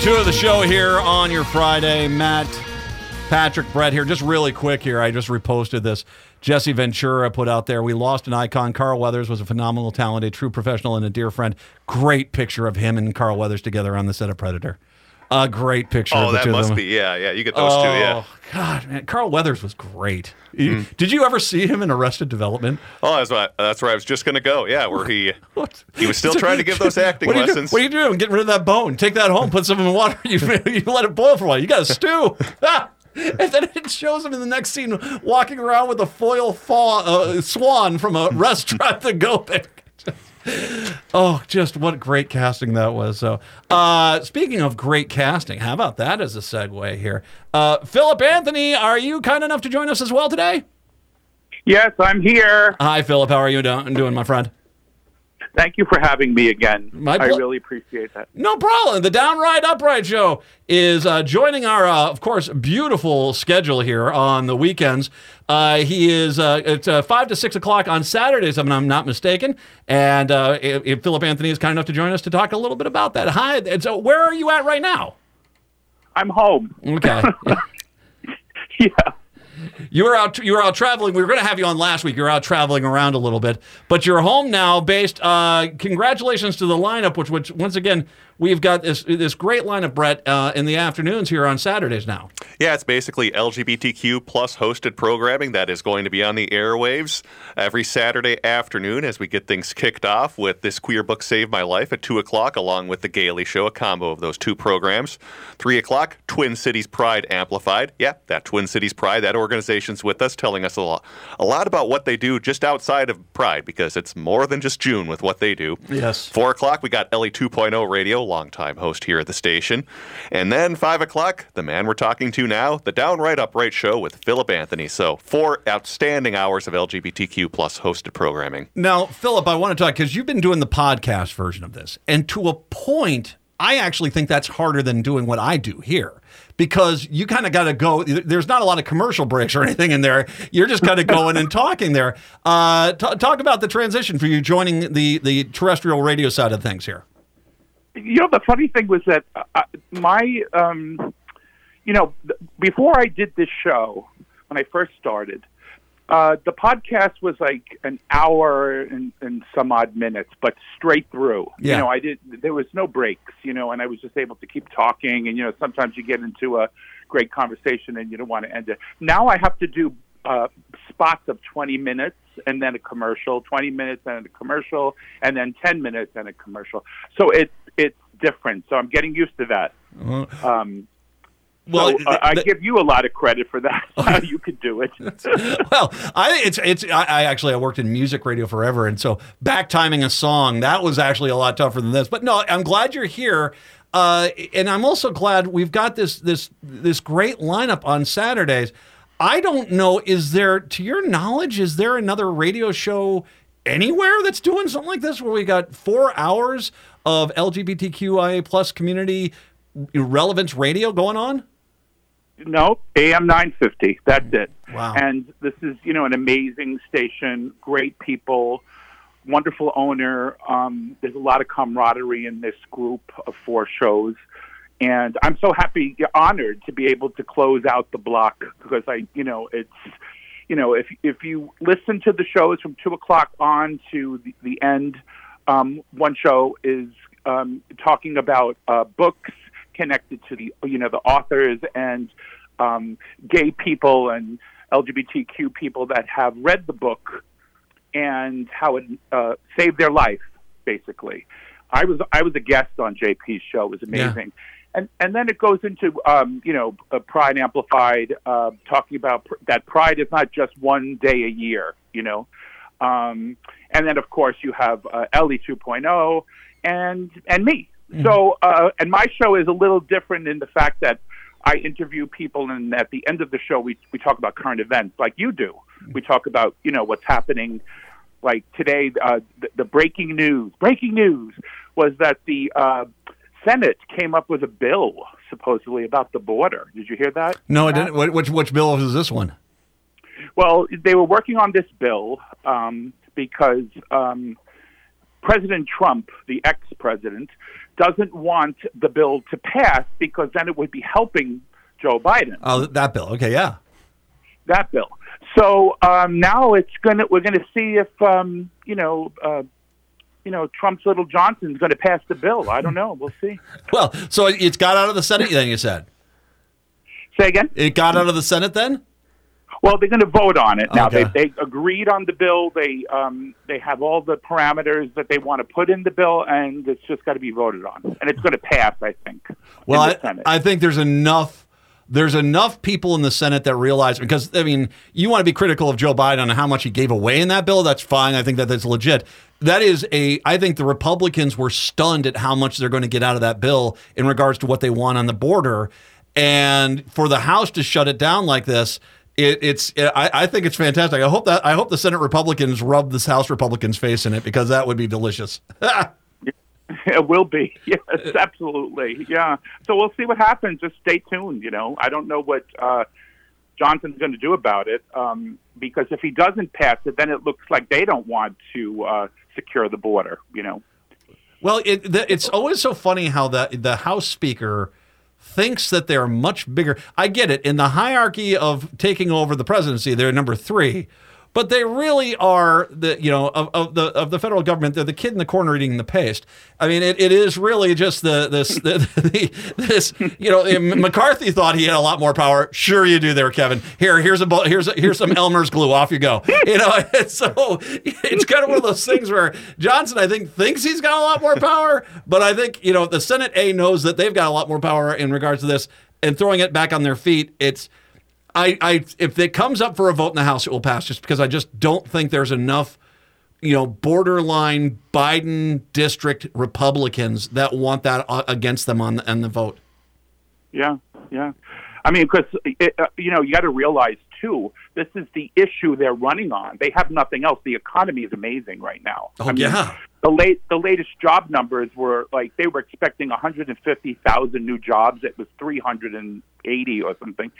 two of the show here on your Friday. Matt, Patrick, Brett here. Just really quick here. I just reposted this. Jesse Ventura put out there. We lost an icon. Carl Weathers was a phenomenal talent, a true professional, and a dear friend. Great picture of him and Carl Weathers together on the set of Predator. A great picture. Oh, that must be yeah, yeah. You get those oh, two, yeah. God, man, Carl Weathers was great. You- Did you ever see him in Arrested Development? Oh, that's what, that's where I was just gonna go. Yeah, where he he was still trying to give those acting what are you do- lessons. what are you doing? Get rid of that bone. Take that home. Put some in water. You, you let it boil for a while. You got to stew. and then it shows him in the next scene walking around with a foil faw, uh, swan from a restaurant to go there. Oh, just what great casting that was. So, uh, speaking of great casting, how about that as a segue here? Uh, Philip Anthony, are you kind enough to join us as well today? Yes, I'm here. Hi, Philip. How are you do- doing, my friend? Thank you for having me again. My I really appreciate that. No problem. The Downright Upright Show is uh, joining our, uh, of course, beautiful schedule here on the weekends. Uh, he is uh, it's uh, five to six o'clock on Saturdays, if I'm not mistaken. And uh, if, if Philip Anthony is kind enough to join us to talk a little bit about that. Hi. And so, where are you at right now? I'm home. Okay. Yeah. You were out. You were out traveling. We were going to have you on last week. You're out traveling around a little bit, but you're home now. Based. Uh, congratulations to the lineup, which, which once again we've got this this great line of Brett, uh, in the afternoons here on Saturdays now. Yeah, it's basically LGBTQ plus hosted programming that is going to be on the airwaves every Saturday afternoon as we get things kicked off with this Queer Book Save My Life at 2 o'clock, along with the Gailey Show, a combo of those two programs. 3 o'clock, Twin Cities Pride Amplified. Yeah, that Twin Cities Pride, that organization's with us, telling us a lot, a lot about what they do just outside of Pride, because it's more than just June with what they do. Yes. Four o'clock, we got Ellie 2.0 Radio, longtime host here at the station. And then five o'clock, the man we're talking to now, the Downright Upright Show with Philip Anthony. So four outstanding hours of LGBTQ plus hosted programming. Now, Philip, I want to talk because you've been doing the podcast version of this, and to a point, I actually think that's harder than doing what I do here because you kind of got to go. There's not a lot of commercial breaks or anything in there. You're just kind of going and talking there. Uh, t- talk about the transition for you joining the the terrestrial radio side of things here. You know, the funny thing was that uh, my, um, you know, before I did this show, when I first started, uh, the podcast was like an hour and, and some odd minutes, but straight through. Yeah. You know, I did. There was no breaks. You know, and I was just able to keep talking. And you know, sometimes you get into a great conversation and you don't want to end it. Now I have to do uh, spots of twenty minutes and then a commercial, twenty minutes and a commercial, and then ten minutes and a commercial. So it it's different. So I'm getting used to that. Um, Well, so, uh, I give you a lot of credit for that. How you could do it. well, I it's it's. I, I actually I worked in music radio forever, and so back timing a song that was actually a lot tougher than this. But no, I'm glad you're here, uh, and I'm also glad we've got this this this great lineup on Saturdays. I don't know, is there, to your knowledge, is there another radio show anywhere that's doing something like this where we got four hours of LGBTQIA plus community relevance radio going on? No, AM 950. That's it. Wow. And this is, you know, an amazing station, great people, wonderful owner. Um, there's a lot of camaraderie in this group of four shows. And I'm so happy, honored to be able to close out the block because I, you know, it's, you know, if if you listen to the shows from two o'clock on to the, the end, um, one show is um, talking about uh, books connected to the, you know, the authors and um, gay people and LGBTQ people that have read the book and how it uh, saved their life, basically. I was I was a guest on JP's show. It was amazing. And, and then it goes into um, you know uh, Pride Amplified, uh, talking about pr- that Pride is not just one day a year, you know, um, and then of course you have uh, Ellie 2.0 and and me. So uh, and my show is a little different in the fact that I interview people, and at the end of the show we we talk about current events like you do. We talk about you know what's happening. Like today, uh, the, the breaking news. Breaking news was that the uh, Senate came up with a bill supposedly about the border. Did you hear that? No, I didn't. What- Which which bill is this one? Well, they were working on this bill um, because um, President Trump, the ex-president, doesn't want the bill to pass because then it would be helping Joe Biden. Oh, that bill. Okay, yeah. That bill. So um, now it's gonna we're gonna see if um, you know uh, you know Trump's little Johnson's going to pass the bill. I don't know. We'll see. Well, so it's got out of the Senate. Then you said Say again. it got out of the Senate. Then Well, they're going to vote on it now. Okay. They, they agreed on the bill. They um, they have all the parameters that they want to put in the bill, and it's just got to be voted on, and it's going to pass. I think. Well, I, I think there's enough. There's enough people in the Senate that realize because I mean, you want to be critical of Joe Biden on how much he gave away in that bill. That's fine. I think that that's legit. That is a. I think the Republicans were stunned at how much they're going to get out of that bill in regards to what they want on the border, and for the House to shut it down like this. It, it's I, I think it's fantastic. I hope that I hope the Senate Republicans rub this House Republicans' face in it because that would be delicious. It will be. Yes, absolutely. Yeah. So we'll see what happens. Just stay tuned. You know, I don't know what uh, Johnson's going to do about it um, because if he doesn't pass it, then it looks like they don't want to uh, secure the border. You know. Well, it, it's always so funny how the the House Speaker thinks that they're much bigger. I get it in the hierarchy of taking over the presidency, they're number three, but they really are the you know of, of the of the federal government. They're the kid in the corner eating the paste. I mean, it, it is really just the this the, the, this you know McCarthy thought he had a lot more power. Sure, you do there, Kevin. Here, here's a here's a, here's some Elmer's glue. Off you go. You know, so it's kind of one of those things where Johnson, I think, thinks he's got a lot more power, but I think you know the Senate A knows that they've got a lot more power in regards to this, and throwing it back on their feet. It's I, I if it comes up for a vote in the House, it will pass. Just because I just don't think there's enough, you know, borderline Biden district Republicans that want that uh, against them on the, on the vote. Yeah, yeah. I mean, because uh, you know, you got to realize too, this is the issue they're running on. They have nothing else. The economy is amazing right now. Oh I mean, yeah, the late the latest job numbers were like they were expecting 150,000 new jobs. It was 380 or something.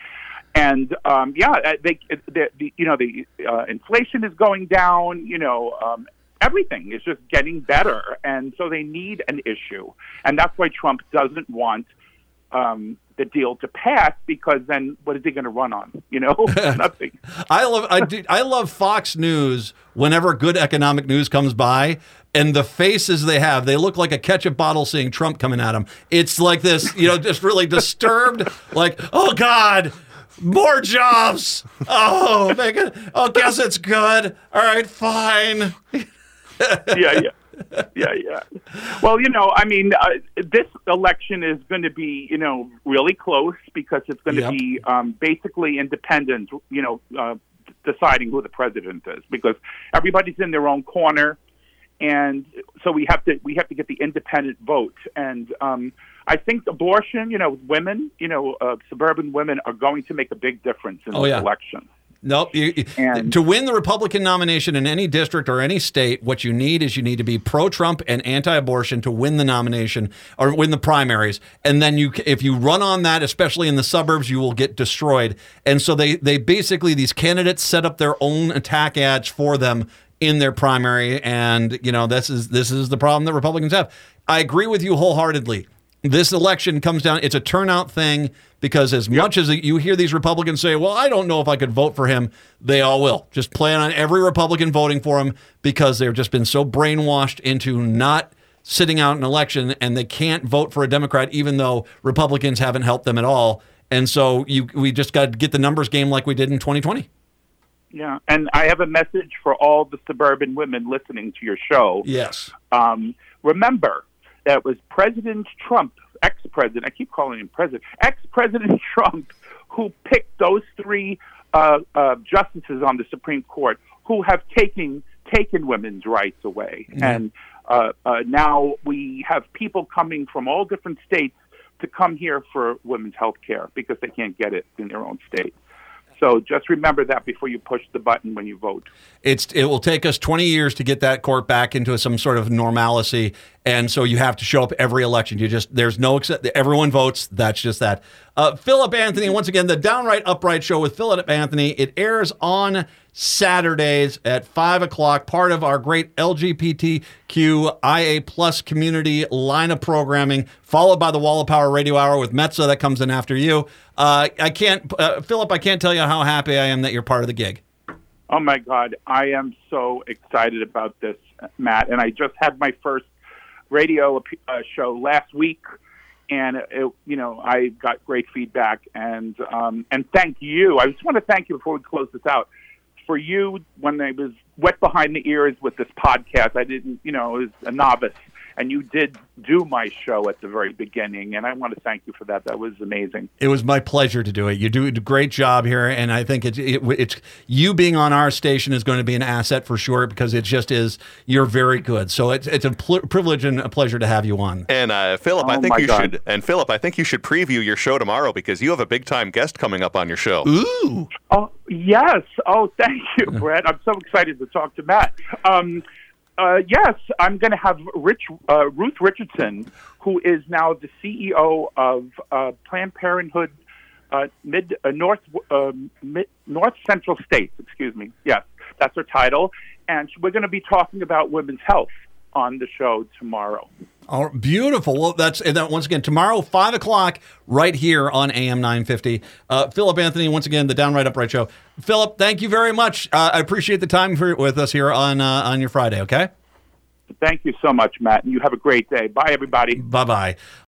And um, yeah, uh, they, they, the, you know, the uh, inflation is going down. You know, um, everything is just getting better, and so they need an issue, and that's why Trump doesn't want um, the deal to pass because then what is he going to run on? You know, nothing. I love I do, I love Fox News whenever good economic news comes by. And the faces they have, they look like a ketchup bottle seeing Trump coming at them. It's like this, you know, just really disturbed, like, oh God, more jobs. Oh, make it, oh, guess it's good. All right, fine. yeah, yeah. Yeah, yeah. Well, you know, I mean, uh, this election is going to be, you know, really close because it's going to Yep. be um, basically independent, you know, uh, deciding who the president is because everybody's in their own corner, and so we have to we have to get the independent vote. And um, I think abortion, you know, women, you know, uh, suburban women are going to make a big difference in Oh, this yeah. election. Nope. You, you- And- to win the Republican nomination in any district or any state, what you need is you need to be pro-Trump and anti-abortion to win the nomination or win the primaries. And then you, if you run on that, especially in the suburbs, you will get destroyed. And so they, they basically these candidates set up their own attack ads for them in their primary. And you know this is this is the problem that Republicans have. I agree with you wholeheartedly this election comes down it's a turnout thing because as much as you hear these republicans say well i don't know if i could vote for him they all will just plan on every republican voting for him because they've just been so brainwashed into not sitting out an election and they can't vote for a democrat even though republicans haven't helped them at all and so you we just got to get the numbers game like we did in 2020 Yeah, and I have a message for all the suburban women listening to your show. yes um, remember that it was President Trump, ex-president. I keep calling him president. Ex-president Trump, who picked those three uh, uh, justices on the Supreme Court who have taken taken women's rights away, and uh, uh, now we have people coming from all different states to come here for women's health care because they can't get it in their own state. So just remember that before you push the button when you vote. it's it will take us 20 years to get that court back into some sort of normalcy and so you have to show up every election. You just there's no except everyone votes. That's just that. Uh, Philip Anthony, once again, the Downright Upright Show with Philip Anthony. It airs on Saturdays at five o'clock. Part of our great LGBTQIA plus community line of programming, followed by the Wall of Power Radio Hour with Metza that comes in after you. Uh, I can't, uh, Philip. I can't tell you how happy I am that you're part of the gig. Oh my God, I am so excited about this, Matt. And I just had my first radio uh, show last week, and it, you know I got great feedback. And um, and thank you. I just want to thank you before we close this out for you when I was wet behind the ears with this podcast. I didn't, you know, I was a novice and you did do my show at the very beginning, and I want to thank you for that. That was amazing. It was my pleasure to do it. You do a great job here, and I think it's it, it's you being on our station is going to be an asset for sure because it just is. You're very good, so it's it's a pl- privilege and a pleasure to have you on. And uh, Philip, Oh, I think you God. should. And Philip, I think you should preview your show tomorrow because you have a big time guest coming up on your show. Ooh, Oh yes. Oh, thank you, Brett. I'm so excited to talk to Matt. Um, uh, yes, I'm going to have Rich uh, Ruth Richardson, who is now the CEO of uh, Planned Parenthood uh, Mid uh, North uh, mid, North Central States. Excuse me. Yes, that's her title, and we're going to be talking about women's health on the show tomorrow. Oh, beautiful. Well, that's and that once again tomorrow, five o'clock, right here on AM nine fifty. Uh, Philip Anthony, once again, the Downright Upright Show. Philip, thank you very much. Uh, I appreciate the time for, with us here on uh, on your Friday. Okay, Thank you so much, Matt, and you have a great day. Bye, everybody. bye bye.